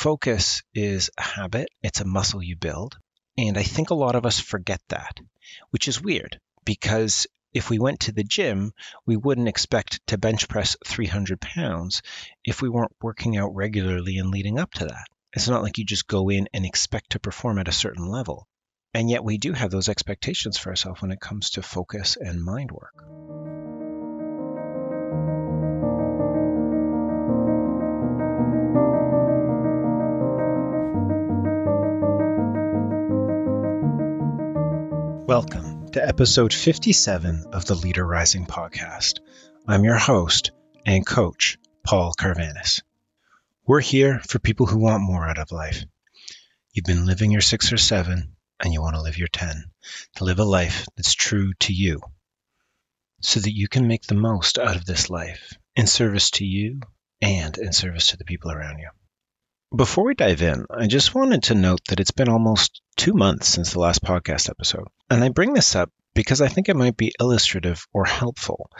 focus is a habit, it's a muscle you build. And I think a lot of us forget that, which is weird because if we went to the gym, we wouldn't expect to bench press 300 pounds if we weren't working out regularly and leading up to that. It's not like you just go in and expect to perform at a certain level. And yet we do have those expectations for ourselves when it comes to focus and mind work. Welcome to episode 57 of the Leader Rising podcast. I'm your host and coach, Paul Carvanis. We're here for people who want more out of life. You've been living your six or seven, and you want to live your 10, to live a life that's true to you, so that you can make the most out of this life in service to you and in service to the people around you. Before we dive in, I just wanted to note that it's been almost two months since the last podcast episode. And I bring this up because I think it might be illustrative or helpful.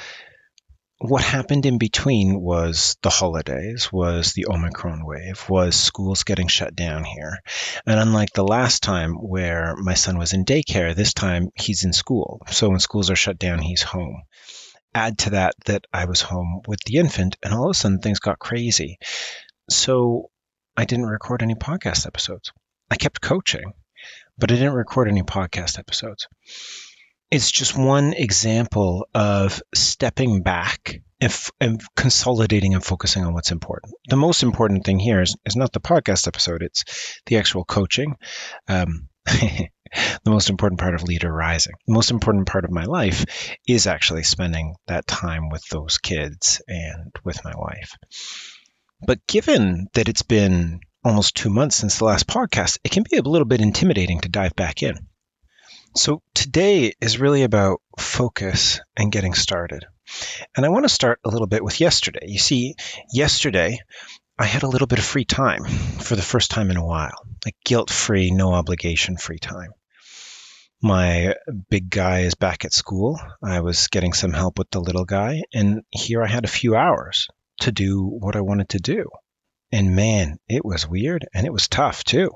What happened in between was the holidays, was the Omicron wave, was schools getting shut down here. And unlike the last time where my son was in daycare, this time he's in school. So when schools are shut down, he's home add to that that I was home with the infant, and all of a sudden things got crazy. So I didn't record any podcast episodes. I kept coaching, but I didn't record any podcast episodes. It's just one example of stepping back and, f- and, consolidating and focusing on what's important. The most important thing here is, is not the podcast episode, it's the actual coaching. Um, the most important part of Leader Rising. The most important part of my life is actually spending that time with those kids and with my wife. But given that it's been almost two months since the last podcast, it can be a little bit intimidating to dive back in. So today is really about focus and getting started. And I want to start a little bit with yesterday. You see, yesterday I had a little bit of free time for the first time in a while, like guilt free, no obligation free time. My big guy is back at school. I was getting some help with the little guy, and here I had a few hours to do what I wanted to do. And man, it was weird and it was tough too.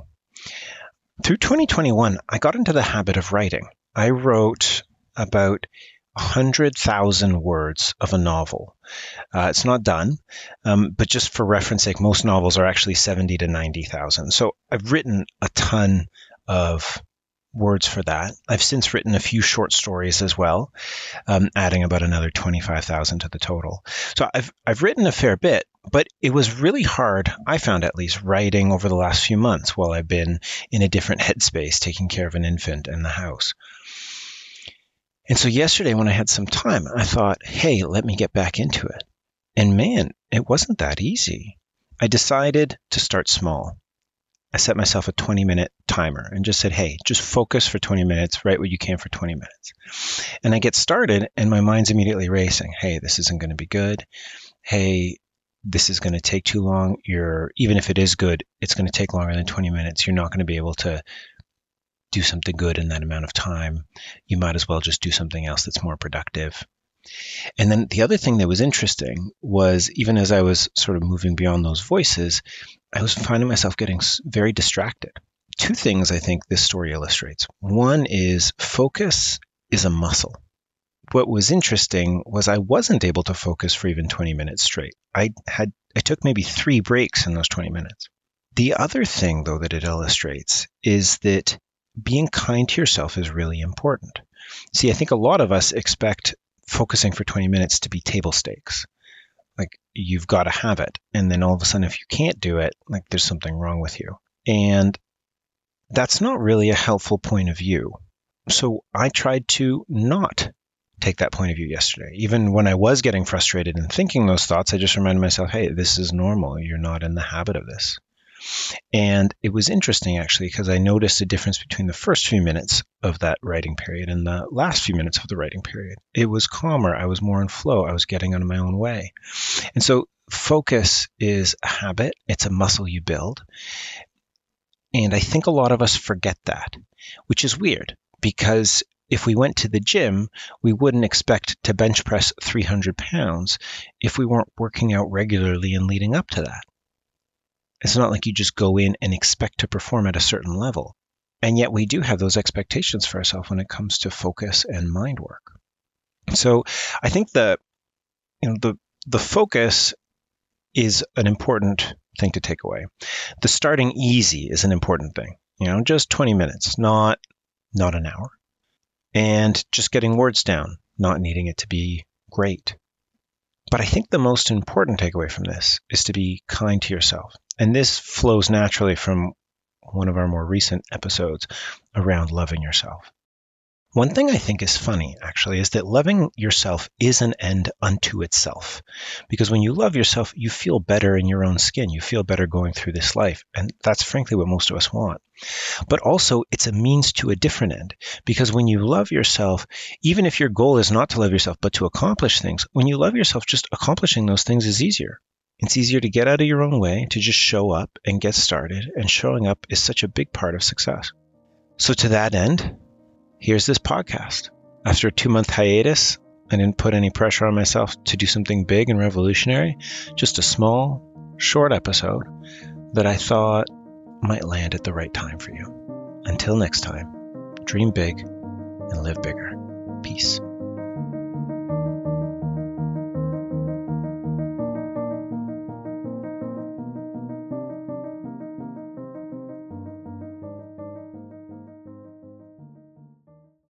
Through 2021, I got into the habit of writing. I wrote about 100,000 words of a novel. Uh, it's not done, um, but just for reference sake, most novels are actually 70 to 90,000. So I've written a ton of words for that. I've since written a few short stories as well, um, adding about another 25,000 to the total. So I've, I've written a fair bit, but it was really hard, I found at least, writing over the last few months while I've been in a different headspace taking care of an infant and the house. And so yesterday, when I had some time, I thought, hey, let me get back into it. And man, it wasn't that easy. I decided to start small. I set myself a 20 minute timer and just said, hey, just focus for 20 minutes, write what you can for 20 minutes. And I get started and my mind's immediately racing. Hey, this isn't going to be good. Hey, this is going to take too long. You're, even if it is good, it's going to take longer than 20 minutes. You're not going to be able to do something good in that amount of time. You might as well just do something else that's more productive. And then the other thing that was interesting was even as I was sort of moving beyond those voices, I was finding myself getting very distracted. Two things I think this story illustrates. One is focus is a muscle. What was interesting was I wasn't able to focus for even 20 minutes straight. I had I took maybe 3 breaks in those 20 minutes. The other thing though that it illustrates is that being kind to yourself is really important. See, I think a lot of us expect focusing for 20 minutes to be table stakes. Like you've got to have it. And then all of a sudden, if you can't do it, like there's something wrong with you. And that's not really a helpful point of view. So I tried to not take that point of view yesterday. Even when I was getting frustrated and thinking those thoughts, I just reminded myself, hey, this is normal. You're not in the habit of this. And it was interesting actually because I noticed a difference between the first few minutes of that writing period and the last few minutes of the writing period. It was calmer. I was more in flow. I was getting out of my own way. And so focus is a habit, it's a muscle you build. And I think a lot of us forget that, which is weird because if we went to the gym, we wouldn't expect to bench press 300 pounds if we weren't working out regularly and leading up to that It's not like you just go in and expect to perform at a certain level. And yet we do have those expectations for ourselves when it comes to focus and mind work. So I think the you know the the focus is an important thing to take away. The starting easy is an important thing. You know, just 20 minutes, not not an hour. And just getting words down, not needing it to be great. But I think the most important takeaway from this is to be kind to yourself. And this flows naturally from one of our more recent episodes around loving yourself. One thing I think is funny, actually, is that loving yourself is an end unto itself. Because when you love yourself, you feel better in your own skin. You feel better going through this life. And that's frankly what most of us want. But also, it's a means to a different end. Because when you love yourself, even if your goal is not to love yourself, but to accomplish things, when you love yourself, just accomplishing those things is easier. It's easier to get out of your own way, to just show up and get started. And showing up is such a big part of success. So, to that end, here's this podcast. After a two month hiatus, I didn't put any pressure on myself to do something big and revolutionary, just a small, short episode that I thought might land at the right time for you. Until next time, dream big and live bigger. Peace.